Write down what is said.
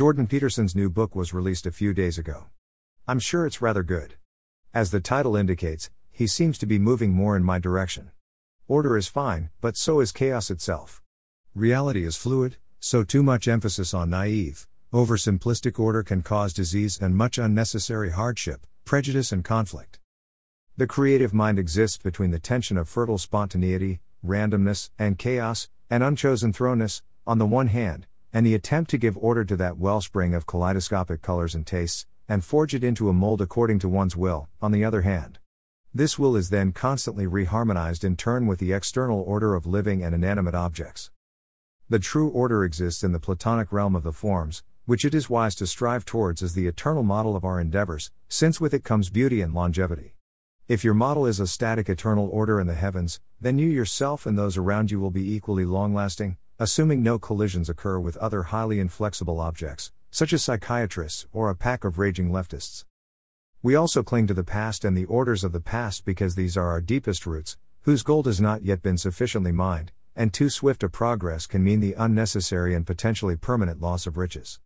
Jordan Peterson's new book was released a few days ago. I'm sure it's rather good. As the title indicates, he seems to be moving more in my direction. Order is fine, but so is chaos itself. Reality is fluid, so too much emphasis on naive, oversimplistic order can cause disease and much unnecessary hardship, prejudice, and conflict. The creative mind exists between the tension of fertile spontaneity, randomness, and chaos, and unchosen thrownness, on the one hand, and the attempt to give order to that wellspring of kaleidoscopic colors and tastes, and forge it into a mold according to one's will, on the other hand. This will is then constantly reharmonized in turn with the external order of living and inanimate objects. The true order exists in the Platonic realm of the forms, which it is wise to strive towards as the eternal model of our endeavors, since with it comes beauty and longevity. If your model is a static eternal order in the heavens, then you yourself and those around you will be equally long lasting, assuming no collisions occur with other highly inflexible objects, such as psychiatrists or a pack of raging leftists. We also cling to the past and the orders of the past because these are our deepest roots, whose gold has not yet been sufficiently mined, and too swift a progress can mean the unnecessary and potentially permanent loss of riches.